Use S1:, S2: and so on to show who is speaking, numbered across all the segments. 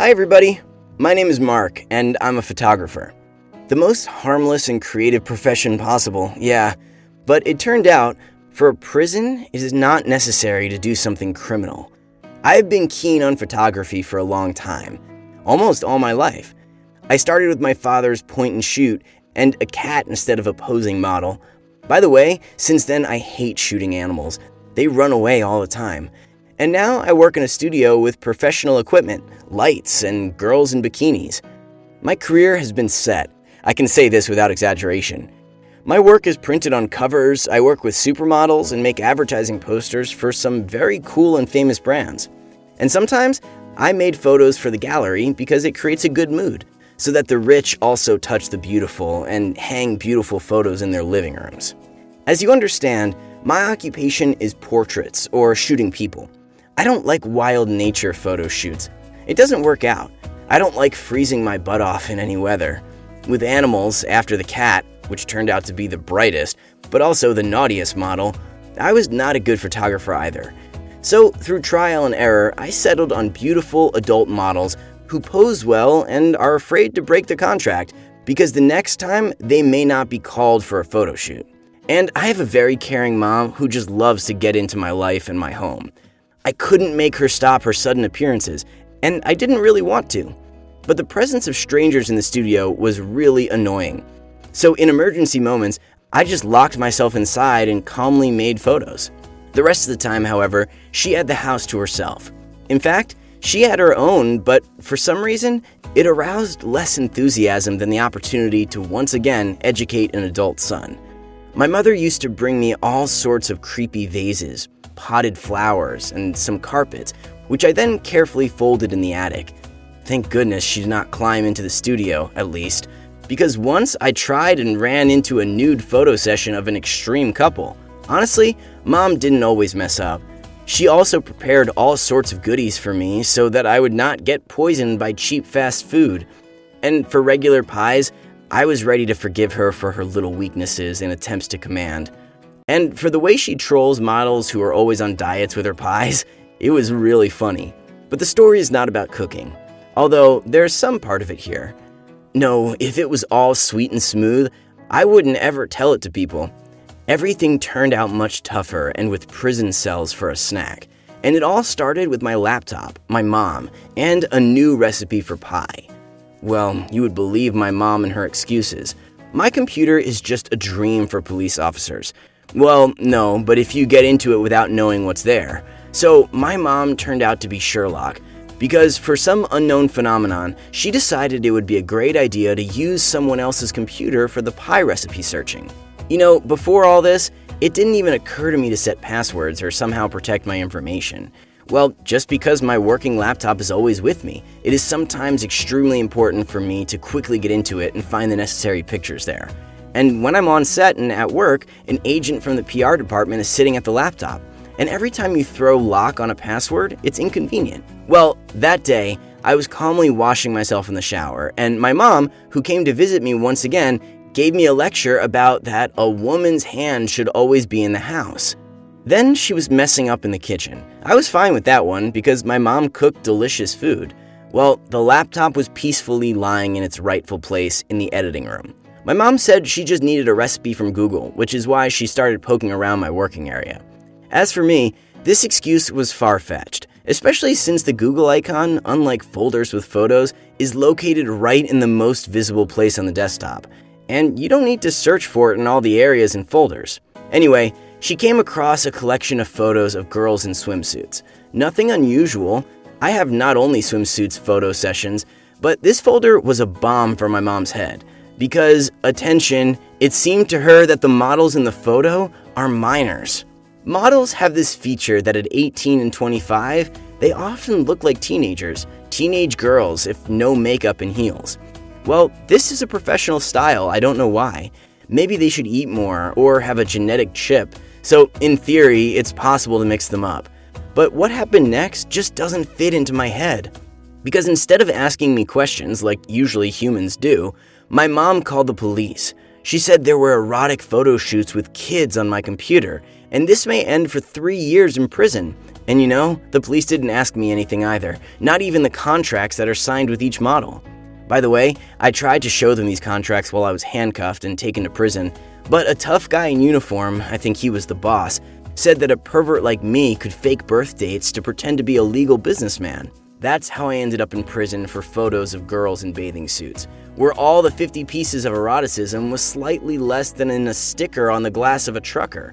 S1: Hi, everybody. My name is Mark, and I'm a photographer. The most harmless and creative profession possible, yeah. But it turned out, for a prison, it is not necessary to do something criminal. I've been keen on photography for a long time, almost all my life. I started with my father's point and shoot and a cat instead of a posing model. By the way, since then I hate shooting animals. They run away all the time. And now I work in a studio with professional equipment, lights, and girls in bikinis. My career has been set. I can say this without exaggeration. My work is printed on covers, I work with supermodels, and make advertising posters for some very cool and famous brands. And sometimes I made photos for the gallery because it creates a good mood, so that the rich also touch the beautiful and hang beautiful photos in their living rooms. As you understand, my occupation is portraits or shooting people. I don't like wild nature photo shoots. It doesn't work out. I don't like freezing my butt off in any weather. With animals, after the cat, which turned out to be the brightest, but also the naughtiest model, I was not a good photographer either. So, through trial and error, I settled on beautiful adult models who pose well and are afraid to break the contract because the next time they may not be called for a photo shoot. And I have a very caring mom who just loves to get into my life and my home. I couldn't make her stop her sudden appearances, and I didn't really want to. But the presence of strangers in the studio was really annoying. So, in emergency moments, I just locked myself inside and calmly made photos. The rest of the time, however, she had the house to herself. In fact, she had her own, but for some reason, it aroused less enthusiasm than the opportunity to once again educate an adult son. My mother used to bring me all sorts of creepy vases, potted flowers, and some carpets, which I then carefully folded in the attic. Thank goodness she did not climb into the studio, at least, because once I tried and ran into a nude photo session of an extreme couple. Honestly, mom didn't always mess up. She also prepared all sorts of goodies for me so that I would not get poisoned by cheap fast food. And for regular pies, I was ready to forgive her for her little weaknesses and attempts to command. And for the way she trolls models who are always on diets with her pies, it was really funny. But the story is not about cooking, although there's some part of it here. No, if it was all sweet and smooth, I wouldn't ever tell it to people. Everything turned out much tougher and with prison cells for a snack. And it all started with my laptop, my mom, and a new recipe for pie. Well, you would believe my mom and her excuses. My computer is just a dream for police officers. Well, no, but if you get into it without knowing what's there. So, my mom turned out to be Sherlock, because for some unknown phenomenon, she decided it would be a great idea to use someone else's computer for the pie recipe searching. You know, before all this, it didn't even occur to me to set passwords or somehow protect my information. Well, just because my working laptop is always with me, it is sometimes extremely important for me to quickly get into it and find the necessary pictures there. And when I'm on set and at work, an agent from the PR department is sitting at the laptop. And every time you throw lock on a password, it's inconvenient. Well, that day, I was calmly washing myself in the shower, and my mom, who came to visit me once again, gave me a lecture about that a woman's hand should always be in the house. Then she was messing up in the kitchen. I was fine with that one because my mom cooked delicious food. Well, the laptop was peacefully lying in its rightful place in the editing room. My mom said she just needed a recipe from Google, which is why she started poking around my working area. As for me, this excuse was far fetched, especially since the Google icon, unlike folders with photos, is located right in the most visible place on the desktop, and you don't need to search for it in all the areas and folders. Anyway, she came across a collection of photos of girls in swimsuits. Nothing unusual. I have not only swimsuits photo sessions, but this folder was a bomb for my mom's head because, attention, it seemed to her that the models in the photo are minors. Models have this feature that at 18 and 25, they often look like teenagers, teenage girls, if no makeup and heels. Well, this is a professional style, I don't know why. Maybe they should eat more or have a genetic chip, so in theory, it's possible to mix them up. But what happened next just doesn't fit into my head. Because instead of asking me questions like usually humans do, my mom called the police. She said there were erotic photo shoots with kids on my computer, and this may end for three years in prison. And you know, the police didn't ask me anything either, not even the contracts that are signed with each model. By the way, I tried to show them these contracts while I was handcuffed and taken to prison, but a tough guy in uniform, I think he was the boss, said that a pervert like me could fake birth dates to pretend to be a legal businessman. That's how I ended up in prison for photos of girls in bathing suits, where all the 50 pieces of eroticism was slightly less than in a sticker on the glass of a trucker.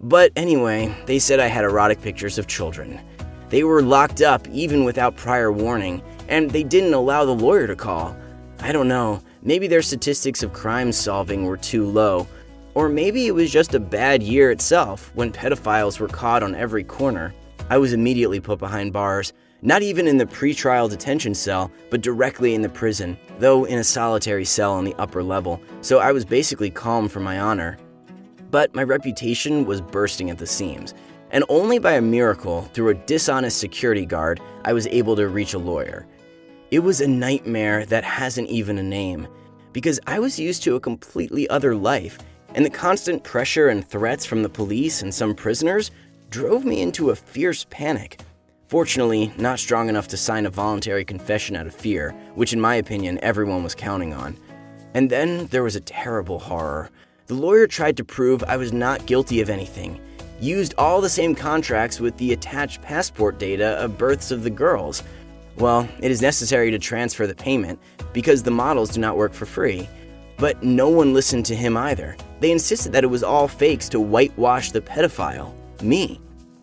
S1: But anyway, they said I had erotic pictures of children. They were locked up even without prior warning, and they didn't allow the lawyer to call. I don't know, maybe their statistics of crime solving were too low, or maybe it was just a bad year itself when pedophiles were caught on every corner. I was immediately put behind bars, not even in the pretrial detention cell, but directly in the prison, though in a solitary cell on the upper level, so I was basically calm for my honor. But my reputation was bursting at the seams, and only by a miracle, through a dishonest security guard, I was able to reach a lawyer. It was a nightmare that hasn't even a name, because I was used to a completely other life and the constant pressure and threats from the police and some prisoners drove me into a fierce panic. Fortunately, not strong enough to sign a voluntary confession out of fear, which in my opinion everyone was counting on. And then there was a terrible horror. The lawyer tried to prove I was not guilty of anything, used all the same contracts with the attached passport data of births of the girls. Well, it is necessary to transfer the payment because the models do not work for free. But no one listened to him either. They insisted that it was all fakes to whitewash the pedophile, me.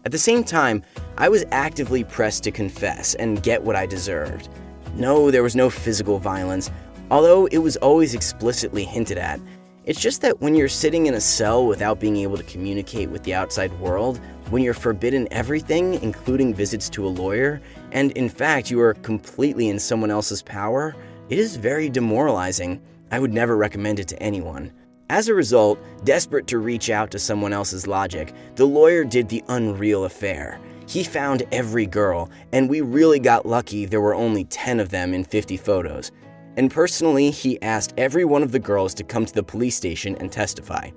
S1: At the same time, I was actively pressed to confess and get what I deserved. No, there was no physical violence, although it was always explicitly hinted at. It's just that when you're sitting in a cell without being able to communicate with the outside world, when you're forbidden everything, including visits to a lawyer, and in fact you are completely in someone else's power, it is very demoralizing. I would never recommend it to anyone. As a result, desperate to reach out to someone else's logic, the lawyer did the unreal affair. He found every girl, and we really got lucky there were only 10 of them in 50 photos. And personally, he asked every one of the girls to come to the police station and testify.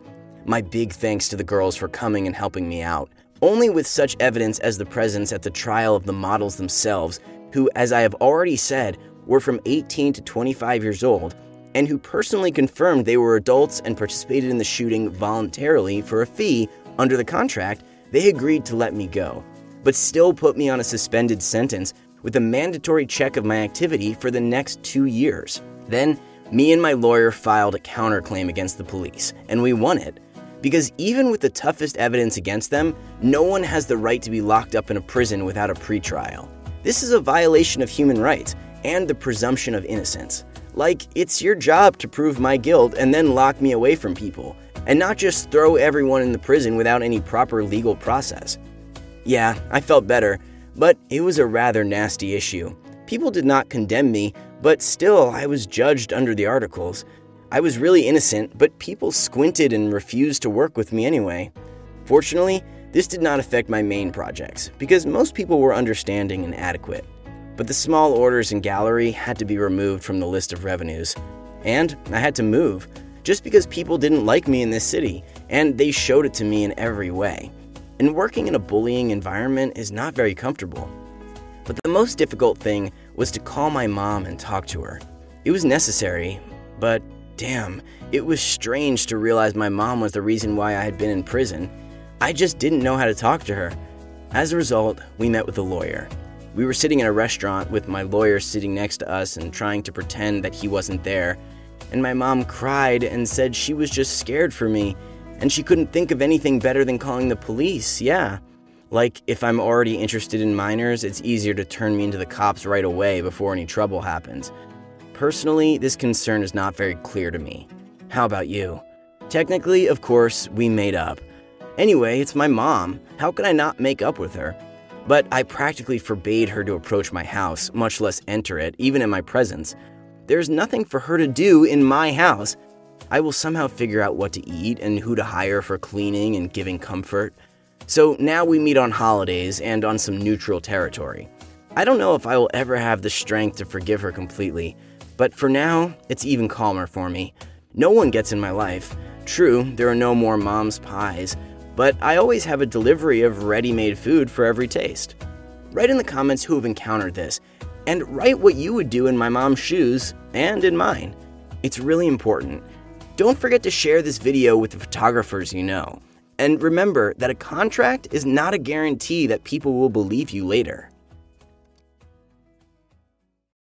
S1: My big thanks to the girls for coming and helping me out. Only with such evidence as the presence at the trial of the models themselves, who, as I have already said, were from 18 to 25 years old, and who personally confirmed they were adults and participated in the shooting voluntarily for a fee under the contract, they agreed to let me go, but still put me on a suspended sentence with a mandatory check of my activity for the next two years. Then, me and my lawyer filed a counterclaim against the police, and we won it. Because even with the toughest evidence against them, no one has the right to be locked up in a prison without a pretrial. This is a violation of human rights and the presumption of innocence. Like, it's your job to prove my guilt and then lock me away from people, and not just throw everyone in the prison without any proper legal process. Yeah, I felt better, but it was a rather nasty issue. People did not condemn me, but still, I was judged under the articles. I was really innocent, but people squinted and refused to work with me anyway. Fortunately, this did not affect my main projects, because most people were understanding and adequate but the small orders and gallery had to be removed from the list of revenues. And I had to move, just because people didn't like me in this city, and they showed it to me in every way. And working in a bullying environment is not very comfortable. But the most difficult thing was to call my mom and talk to her. It was necessary, but damn, it was strange to realize my mom was the reason why I had been in prison. I just didn't know how to talk to her. As a result, we met with a lawyer. We were sitting in a restaurant with my lawyer sitting next to us and trying to pretend that he wasn't there. And my mom cried and said she was just scared for me and she couldn't think of anything better than calling the police. Yeah. Like, if I'm already interested in minors, it's easier to turn me into the cops right away before any trouble happens. Personally, this concern is not very clear to me. How about you? Technically, of course, we made up. Anyway, it's my mom. How could I not make up with her? But I practically forbade her to approach my house, much less enter it, even in my presence. There's nothing for her to do in my house. I will somehow figure out what to eat and who to hire for cleaning and giving comfort. So now we meet on holidays and on some neutral territory. I don't know if I will ever have the strength to forgive her completely, but for now, it's even calmer for me. No one gets in my life. True, there are no more mom's pies, but I always have a delivery of ready made food for every taste. Write in the comments who have encountered this, and write what you would do in my mom's shoes and in mine. It's really important. Don't forget to share this video with the photographers you know. And remember that a contract is not a guarantee that people will believe you later.